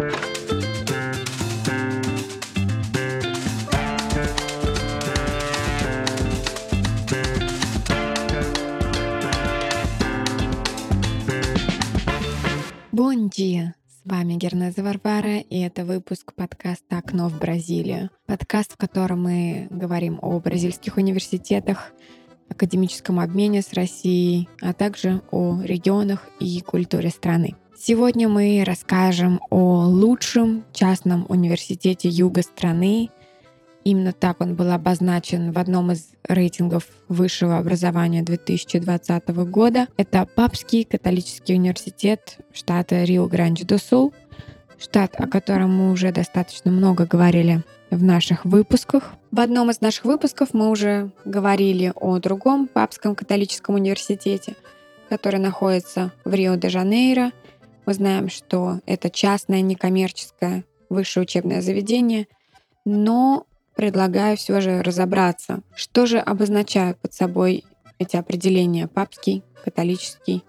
Бонди! С вами Гернеза Варвара, и это выпуск подкаста «Окно в Бразилию». Подкаст, в котором мы говорим о бразильских университетах, академическом обмене с Россией, а также о регионах и культуре страны. Сегодня мы расскажем о лучшем частном университете юга страны. Именно так он был обозначен в одном из рейтингов высшего образования 2020 года. Это Папский католический университет штата Рио-Гранди-до-Сул, штат, о котором мы уже достаточно много говорили в наших выпусках. В одном из наших выпусков мы уже говорили о другом Папском католическом университете, который находится в Рио-де-Жанейро. Мы знаем, что это частное некоммерческое высшее учебное заведение, но предлагаю все же разобраться, что же обозначают под собой эти определения папский, католический.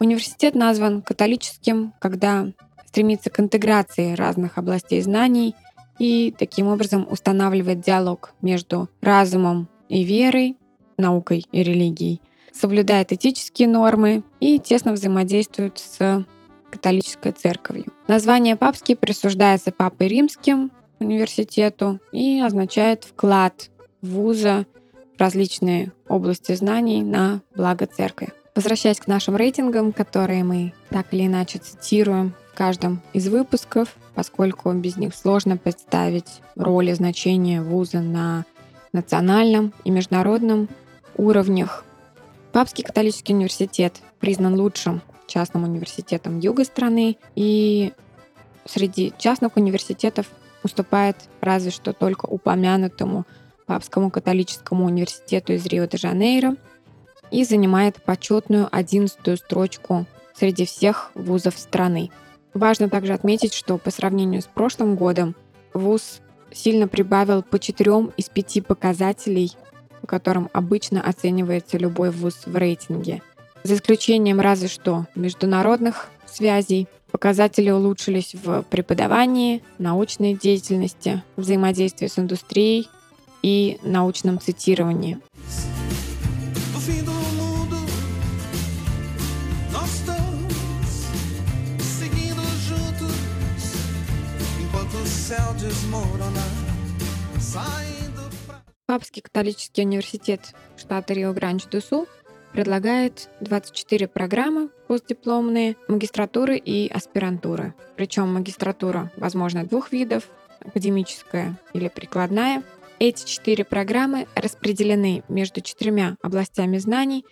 Университет назван католическим, когда стремится к интеграции разных областей знаний и таким образом устанавливает диалог между разумом и верой, наукой и религией, соблюдает этические нормы и тесно взаимодействует с католической церковью. Название папский присуждается Папой Римским университету и означает вклад вуза в различные области знаний на благо церкви. Возвращаясь к нашим рейтингам, которые мы так или иначе цитируем в каждом из выпусков, поскольку без них сложно представить роль и значение вуза на национальном и международном уровнях. Папский католический университет признан лучшим частным университетом юга страны, и среди частных университетов уступает разве что только упомянутому Папскому католическому университету из Рио-де-Жанейро и занимает почетную одиннадцатую строчку среди всех вузов страны. Важно также отметить, что по сравнению с прошлым годом вуз сильно прибавил по четырем из пяти показателей, по которым обычно оценивается любой вуз в рейтинге. За исключением разве что международных связей, показатели улучшились в преподавании, научной деятельности, взаимодействии с индустрией и научном цитировании. Папский католический университет штата Рио-Гранди-до-Сул предлагает 24 программы постдипломные, магистратуры и аспирантуры. Причем магистратура, возможно, двух видов, академическая или прикладная. Эти четыре программы распределены между четырьмя областями знаний.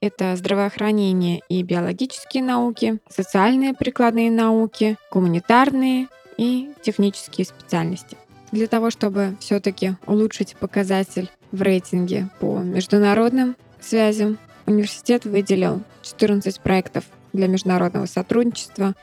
Это здравоохранение и биологические науки, социальные прикладные науки, гуманитарные и технические специальности. Для того, чтобы все-таки улучшить показатель в рейтинге по международным связям, университет выделил 14 проектов для международного сотрудничества,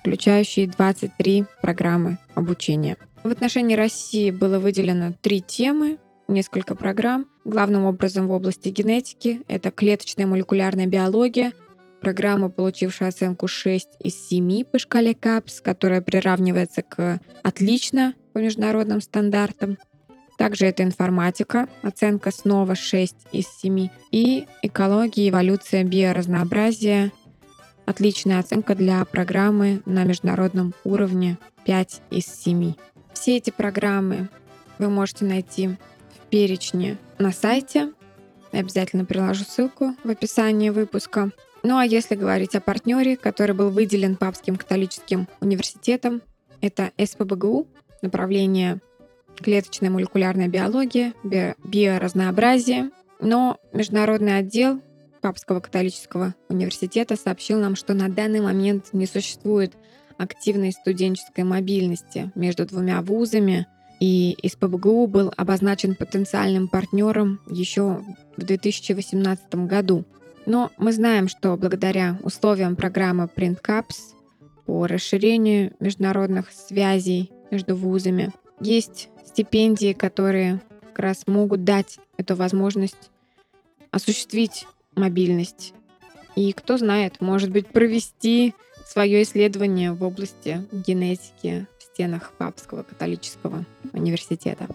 включающие 23 программы обучения. В отношении России было выделено три темы, несколько программ. Главным образом в области генетики это клеточная молекулярная биология, программа, получившая оценку 6 из 7 по шкале КАПС, которая приравнивается к «отлично» по международным стандартам. Также это информатика, оценка снова 6 из 7. И экология, эволюция, биоразнообразие, отличная оценка для программы на международном уровне 5 из 7. Все эти программы вы можете найти в перечне на сайте. Я обязательно приложу ссылку в описании выпуска. Ну а если говорить о партнере, который был выделен Папским католическим университетом, это СПБГУ, направление клеточная молекулярная биология, би- биоразнообразие. Но международный отдел Папского католического университета сообщил нам, что на данный момент не существует активной студенческой мобильности между двумя вузами, и СПБГУ был обозначен потенциальным партнером еще в 2018 году. Но мы знаем, что благодаря условиям программы PrintCaps по расширению международных связей между вузами есть стипендии, которые как раз могут дать эту возможность осуществить мобильность. И кто знает, может быть, провести свое исследование в области генетики в стенах Папского католического университета.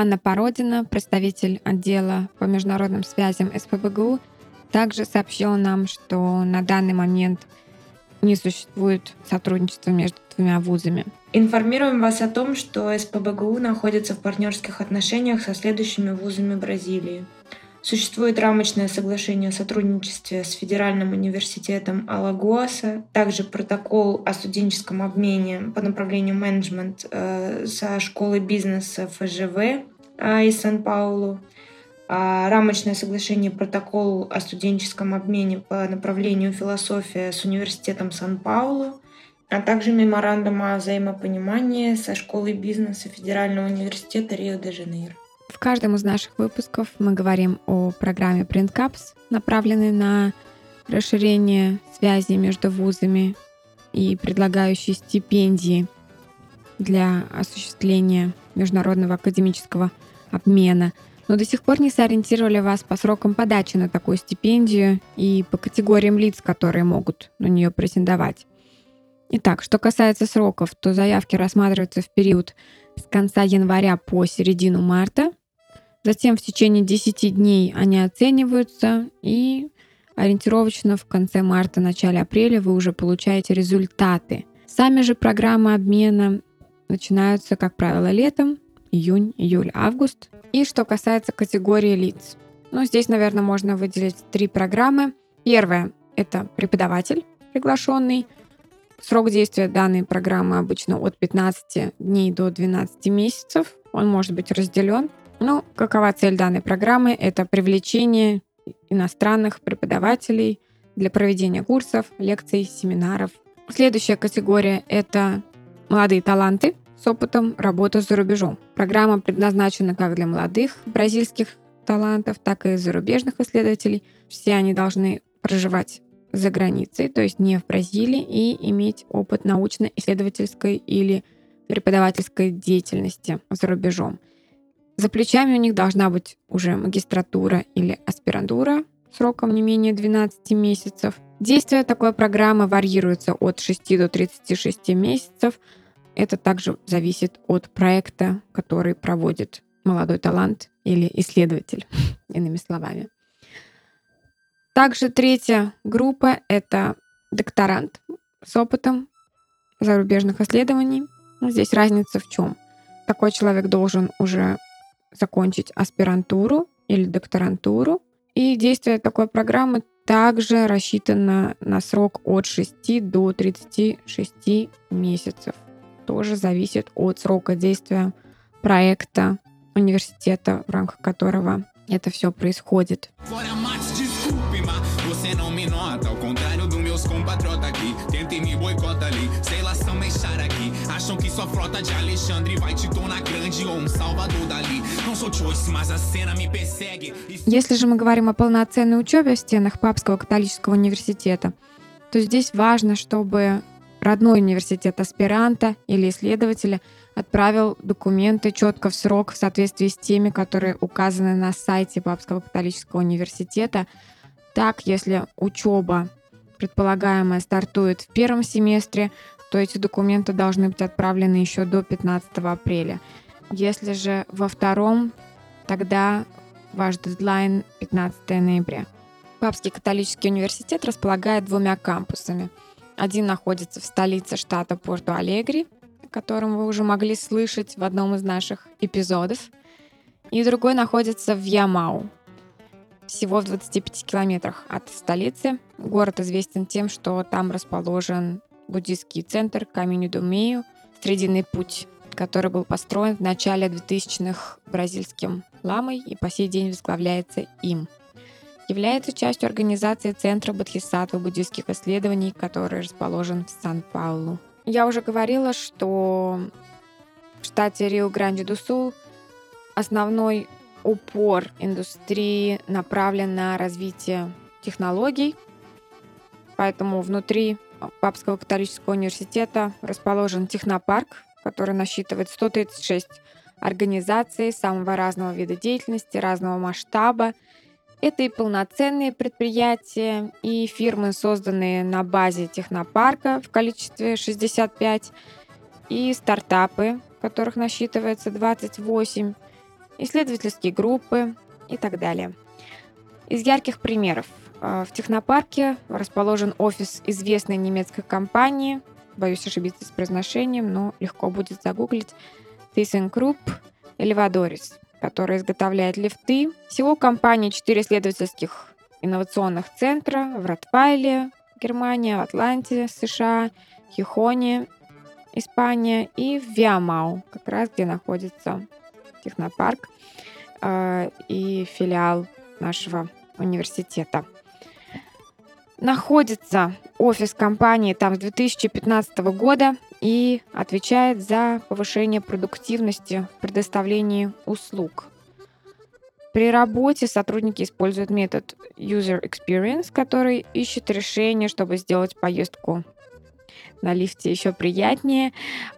Анна Породина, представитель отдела по международным связям СПБГУ, также сообщила нам, что на данный момент не существует сотрудничества между двумя вузами. Информируем вас о том, что СПБГУ находится в партнерских отношениях со следующими вузами Бразилии. Существует рамочное соглашение о сотрудничестве с Федеральным университетом Алагуаса, также протокол о студенческом обмене по направлению менеджмент э, со школой бизнеса ФЖВ из Сан-Паулу, э, рамочное соглашение протокол о студенческом обмене по направлению философия с университетом Сан-Паулу, а также меморандум о взаимопонимании со школой бизнеса Федерального университета Рио-де-Жанейро. В каждом из наших выпусков мы говорим о программе PrintCaps, направленной на расширение связи между вузами и предлагающей стипендии для осуществления международного академического обмена. Но до сих пор не сориентировали вас по срокам подачи на такую стипендию и по категориям лиц, которые могут на нее претендовать. Итак, что касается сроков, то заявки рассматриваются в период с конца января по середину марта, Затем в течение 10 дней они оцениваются, и ориентировочно в конце марта, начале апреля вы уже получаете результаты. Сами же программы обмена начинаются, как правило, летом, июнь, июль, август. И что касается категории лиц. Ну, здесь, наверное, можно выделить три программы. Первая — это преподаватель приглашенный. Срок действия данной программы обычно от 15 дней до 12 месяцев. Он может быть разделен ну, какова цель данной программы? Это привлечение иностранных преподавателей для проведения курсов, лекций, семинаров. Следующая категория — это молодые таланты с опытом работы за рубежом. Программа предназначена как для молодых бразильских талантов, так и зарубежных исследователей. Все они должны проживать за границей, то есть не в Бразилии, и иметь опыт научно-исследовательской или преподавательской деятельности за рубежом. За плечами у них должна быть уже магистратура или аспирантура сроком не менее 12 месяцев. Действие такой программы варьируется от 6 до 36 месяцев. Это также зависит от проекта, который проводит молодой талант или исследователь, иными словами. Также третья группа — это докторант с опытом зарубежных исследований. Здесь разница в чем? Такой человек должен уже закончить аспирантуру или докторантуру. И действие такой программы также рассчитано на срок от 6 до 36 месяцев. Тоже зависит от срока действия проекта университета, в рамках которого это все происходит. Acham que sua frota de Alexandre vai te tornar grande ou um salvador dali. Não sou Choice, mas a cena me persegue. Если же мы говорим о полноценной учебе в стенах Папского католического университета, то здесь важно, чтобы родной университет аспиранта или исследователя отправил документы четко в срок в соответствии с теми, которые указаны на сайте Папского католического университета. Так, если учеба предполагаемая стартует в первом семестре, то эти документы должны быть отправлены еще до 15 апреля. Если же во втором, тогда ваш дедлайн 15 ноября. Папский католический университет располагает двумя кампусами. Один находится в столице штата Порту-Алегри, о котором вы уже могли слышать в одном из наших эпизодов, и другой находится в Ямау, всего в 25 километрах от столицы. Город известен тем, что там расположен буддийский центр Каминю-Думею «Срединный путь», который был построен в начале 2000-х бразильским ламой и по сей день возглавляется им. Является частью организации Центра Бодхисаттвы буддийских исследований, который расположен в Сан-Паулу. Я уже говорила, что в штате Рио-Гранди-ду-Сул основной упор индустрии направлен на развитие технологий, поэтому внутри Папского католического университета расположен технопарк, который насчитывает 136 организаций самого разного вида деятельности, разного масштаба. Это и полноценные предприятия, и фирмы, созданные на базе технопарка в количестве 65, и стартапы, которых насчитывается 28, исследовательские группы и так далее. Из ярких примеров. Э, в технопарке расположен офис известной немецкой компании, боюсь ошибиться с произношением, но легко будет загуглить, ThyssenKrupp Elevadoris, которая изготовляет лифты. Всего компании 4 исследовательских инновационных центра в Ротвайле, Германия, в Атланте, США, Хихоне Испания, и в Виамау, как раз где находится технопарк э, и филиал нашего университета. Находится офис компании там с 2015 года и отвечает за повышение продуктивности в предоставлении услуг. При работе сотрудники используют метод User Experience, который ищет решение, чтобы сделать поездку на лифте еще приятнее.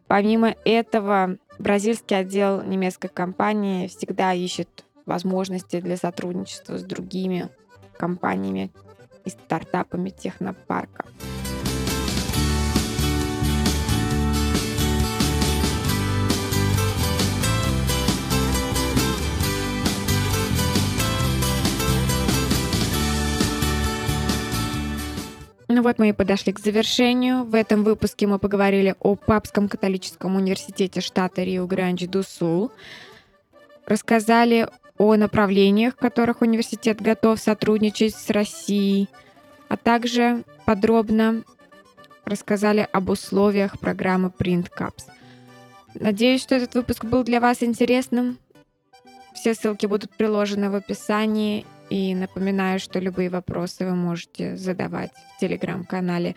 Помимо этого, бразильский отдел немецкой компании всегда ищет возможности для сотрудничества с другими компаниями и стартапами технопарка. Вот мы и подошли к завершению. В этом выпуске мы поговорили о Папском католическом университете штата Рио-Гранди-ду-Сул. Рассказали о направлениях, в которых университет готов сотрудничать с Россией, а также подробно рассказали об условиях программы Print Caps. Надеюсь, что этот выпуск был для вас интересным. Все ссылки будут приложены в описании, и напоминаю, что любые вопросы вы можете задавать в телеграм-канале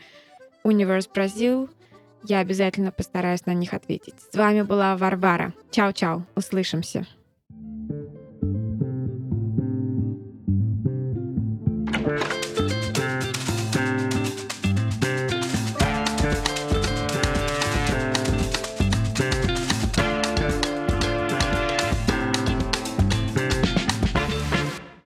Universe Brazil. Я обязательно постараюсь на них ответить. С вами была Варвара. Чао-чао. Услышимся.